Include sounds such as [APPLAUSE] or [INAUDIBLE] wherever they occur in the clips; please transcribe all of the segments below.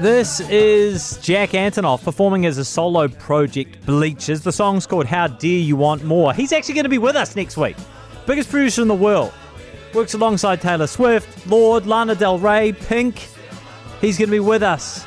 This is Jack Antonoff performing as a solo project Bleachers. The song's called How Dare You Want More. He's actually going to be with us next week. Biggest producer in the world. Works alongside Taylor Swift, Lorde, Lana Del Rey, Pink. He's going to be with us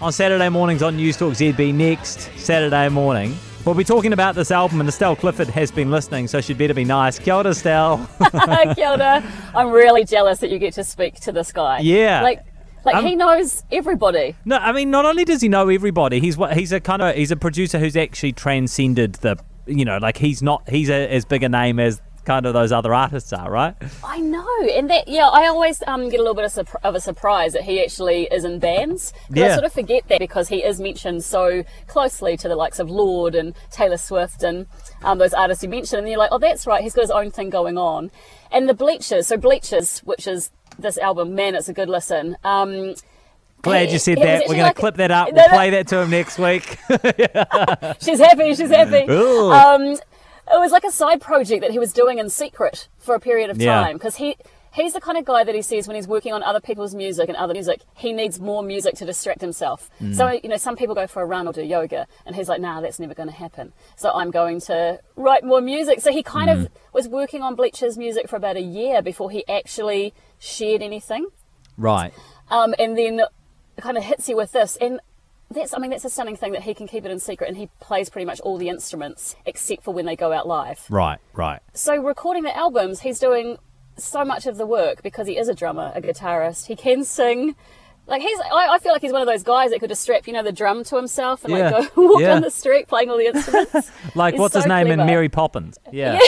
on Saturday mornings on News Talk ZB next Saturday morning. We'll be talking about this album, and Estelle Clifford has been listening, so she'd better be nice. Kia ora, Estelle. [LAUGHS] Kia ora. I'm really jealous that you get to speak to this guy. Yeah. Like, like Um, he knows everybody. No, I mean, not only does he know everybody, he's what he's a kind of he's a producer who's actually transcended the, you know, like he's not he's a, as big a name as kind of those other artists are, right? I know, and that yeah, I always um, get a little bit of, surp- of a surprise that he actually is in bands. 'Cause I sort of forget that because he is mentioned so closely to the likes of Lorde and Taylor Swift and um, those artists you mentioned, and you're like, oh, that's right, he's got his own thing going on. And the Bleachers, so Bleachers, which is this album, man, it's a good listen. Um, Glad you said that. We're going to clip that up. We'll play that to him next week. [LAUGHS] [LAUGHS] she's happy, she's happy. Um, it was like a side project that he was doing in secret for a period of Yeah. time because he he's the kind of guy that he says when he's working on other people's music and other music, he needs more music to distract himself. Mm. So you know, some people go for a run or do yoga, and he's like, "Nah, that's never going to happen." So I'm going to write more music. So he kind Mm. of was working on Bleacher's music for about a year before he actually shared anything right. um, and then kind of hits you with this and that's i mean that's a stunning thing that he can keep it in secret and he plays pretty much all the instruments except for when they go out live Right. Right. so recording the albums he's doing so much of the work because he is a drummer a guitarist he can sing like he's I, I feel like he's one of those guys that could just strap you know the drum to himself and Yeah. like go [LAUGHS] walk Yeah. down the street playing all the instruments [LAUGHS] Like He's what's his so name in clever. Mary Poppins? [LAUGHS] Yeah.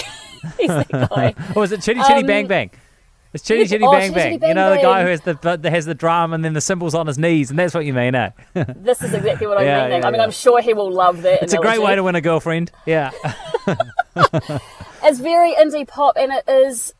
he's that guy or is it Chitty Chitty Um, Bang Bang? It's Chitty Chitty oh, Bang Bang. You know the guy who has the has the drum and then the cymbals on his knees, and that's what you mean, eh? this is exactly what i'm Yeah, meaning yeah, i mean yeah. i'm sure he will love that It's a great way to win a girlfriend. Yeah. It's very indie pop and it is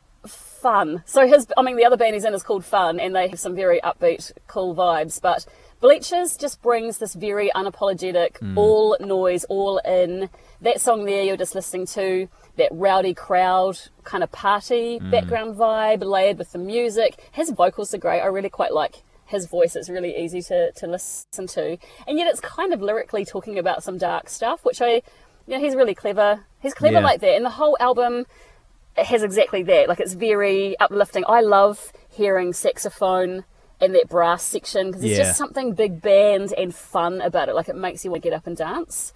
fun. So his, I mean, the other band he's in is called Fun, and they have some very upbeat, cool vibes. But Bleachers just brings this very unapologetic, mm. all noise, all in. That song there you're just listening to, that rowdy crowd kind of party mm. background vibe, layered with the music. His vocals are great. I really quite like his voice. It's really easy to, to listen to, and yet it's kind of lyrically talking about some dark stuff, which I. You know, he's really clever. He's clever Yeah. like that. And the whole album it has exactly that. Like it's very uplifting. I love hearing saxophone in that brass section because there's Yeah. just something big band and fun about it. Like it makes you want to get up and dance.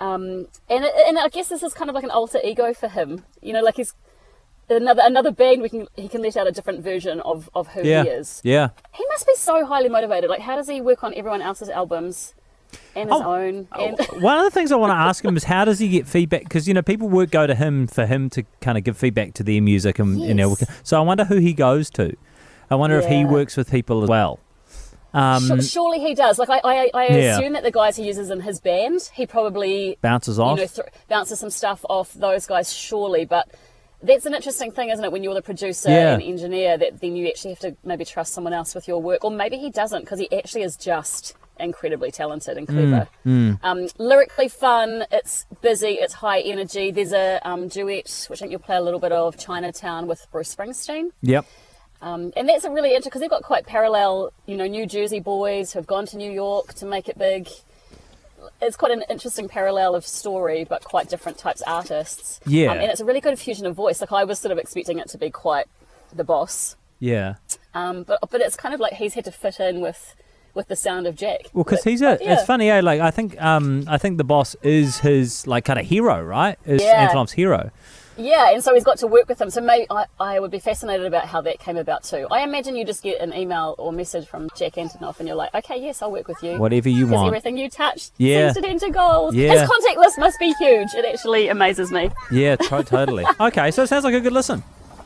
Um, and it, and I guess this is kind of like an alter ego for him. You know, like he's another another band we can he can let out a different version of of who Yeah. he is. Yeah. He must be so highly motivated. Like how does he work on everyone else's albums and his Oh, own? And One of the things I want to ask him is how does he get feedback? Because you know people would go to him for him to kind of give feedback to their music, and you know, so I wonder who he goes to. I wonder if he works with people as well. Um, surely he does. Like I, I, I Yeah. assume that the guys he uses in his band, he probably bounces off. you know th- bounces some stuff off those guys. Surely, but that's an interesting thing, isn't it? When you're the producer Yeah. and engineer, that then you actually have to maybe trust someone else with your work, or maybe he doesn't because he actually is just incredibly talented and clever. Mm, Um, lyrically fun. It's busy. It's high energy. There's a um, duet which I think you'll play a little bit of Chinatown with Bruce Springsteen. yep. Um, and that's a really interesting because they've got quite parallel, you know, New Jersey boys who have gone to New York to make it big. It's quite an interesting parallel of story, but quite different types of artists. Yeah. Um, and it's a really good fusion of voice. Like I was sort of expecting it to be quite the boss, Yeah. um, but but it's kind of like he's had to fit in with with the sound of Jack. Well, because he's a. yeah. It's funny, eh? Like I think, um, I think the boss is his like kind of hero, right? Is Yeah. Antonoff's hero. Yeah, and so he's got to work with him. So maybe I, I would be fascinated about how that came about too. I imagine you just get an email or message from Jack Antonoff, and you're like, okay, yes, I'll work with you. Whatever you Because want. everything you touch Yeah. seems to turn to gold. Yeah. His contact list must be huge. It actually amazes me. Yeah, to- totally. [LAUGHS] okay, so it sounds like a good listen.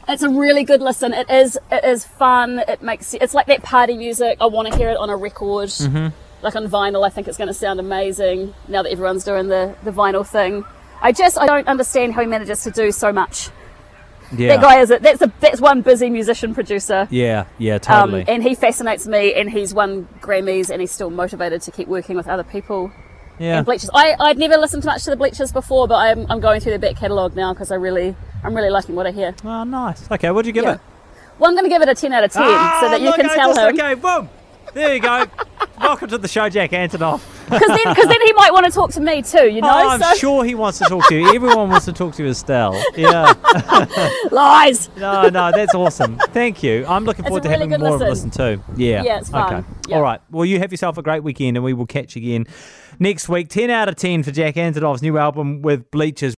It's a really good listen. It is. It is fun. It makes. It's like that party music. I want to hear it on a record, Mm-hmm. like on vinyl. I think it's going to sound amazing now that everyone's doing the the vinyl thing. I just I don't understand how he manages to do so much. Yeah. That guy is a, that's a that's one busy musician producer. Yeah, yeah, Um, totally. and he fascinates me, and he's won Grammys, and he's still motivated to keep working with other people. yeah. And Bleachers, I I'd never listened much to the Bleachers before, but I'm I'm going through their back catalogue now because I really I'm really liking what I hear. Oh, nice. Okay, what'd you give Yeah. it? Well, I'm going to give it a 10 out of 10 so ah, that you look, can I tell just- him. Okay, boom. There you go. [LAUGHS] Welcome to the show, Jack Antonoff. Because then, cause then he might want to talk to me too, you know? Oh, I'm so, sure he wants to talk to you. Everyone wants to talk to you, Estelle. Yeah. [LAUGHS] Lies! [LAUGHS] No, no, that's awesome. Thank you. I'm looking forward to really having more of a listen. listen too. Yeah. Yeah, it's fun. Okay. Yeah. All right. Well, you have yourself a great weekend, and we will catch you again next week. 10 out of 10 for Jack Antonoff's new album with Bleachers.